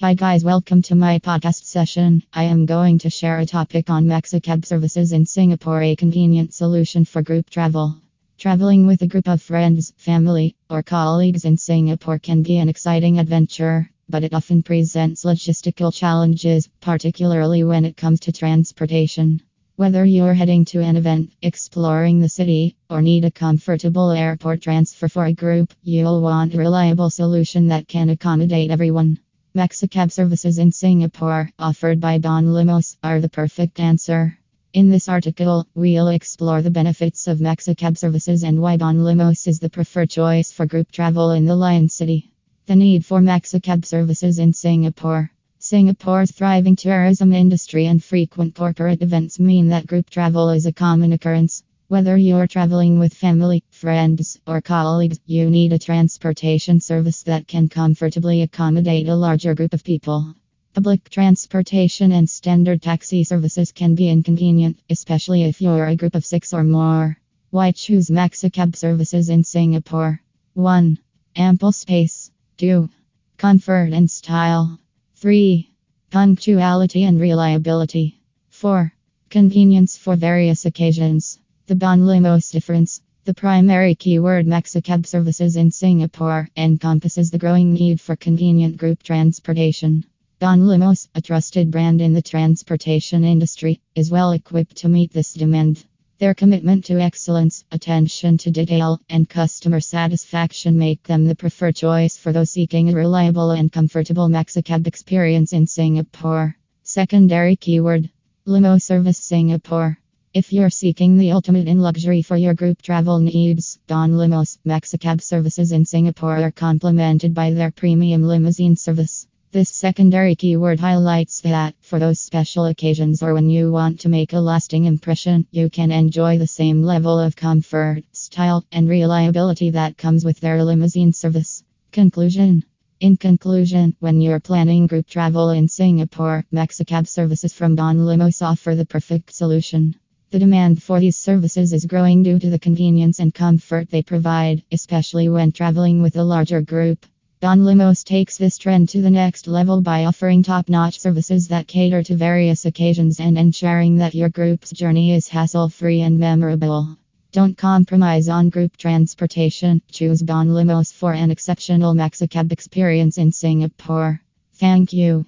Hi, guys, welcome to my podcast session. I am going to share a topic on Maxicab services in Singapore, a convenient solution for group travel. Traveling with a group of friends, family, or colleagues in Singapore can be an exciting adventure, but it often presents logistical challenges, particularly when it comes to transportation. Whether you're heading to an event, exploring the city, or need a comfortable airport transfer for a group, you'll want a reliable solution that can accommodate everyone. Maxicab services in Singapore, offered by Bon Limos, are the perfect answer. In this article, we'll explore the benefits of Maxicab services and why Bon Limos is the preferred choice for group travel in the Lion City. The need for Maxicab services in Singapore. Singapore's thriving tourism industry and frequent corporate events mean that group travel is a common occurrence. Whether you're traveling with family, friends, or colleagues, you need a transportation service that can comfortably accommodate a larger group of people. Public transportation and standard taxi services can be inconvenient, especially if you're a group of six or more. Why choose Maxicab services in Singapore? 1. Ample space. 2. Comfort and style. 3. Punctuality and reliability. 4. Convenience for various occasions. The Bon Limos difference. The primary keyword Maxicab services in Singapore encompasses the growing need for convenient group transportation. Bon Limos, a trusted brand in the transportation industry, is well equipped to meet this demand. Their commitment to excellence, attention to detail, and customer satisfaction make them the preferred choice for those seeking a reliable and comfortable Maxicab experience in Singapore. Secondary keyword Limo Service Singapore. If you're seeking the ultimate in luxury for your group travel needs, Bon Limos Maxicab services in Singapore are complemented by their premium limousine service. This secondary keyword highlights that, for those special occasions or when you want to make a lasting impression, you can enjoy the same level of comfort, style, and reliability that comes with their limousine service. Conclusion in conclusion, when you're planning group travel in Singapore, Maxicab services from Bon Limos offer the perfect solution. The demand for these services is growing due to the convenience and comfort they provide, especially when traveling with a larger group. Bon Limos takes this trend to the next level by offering top notch services that cater to various occasions and ensuring that your group's journey is hassle free and memorable. Don't compromise on group transportation. Choose Bon Limos for an exceptional Maxicab experience in Singapore. Thank you.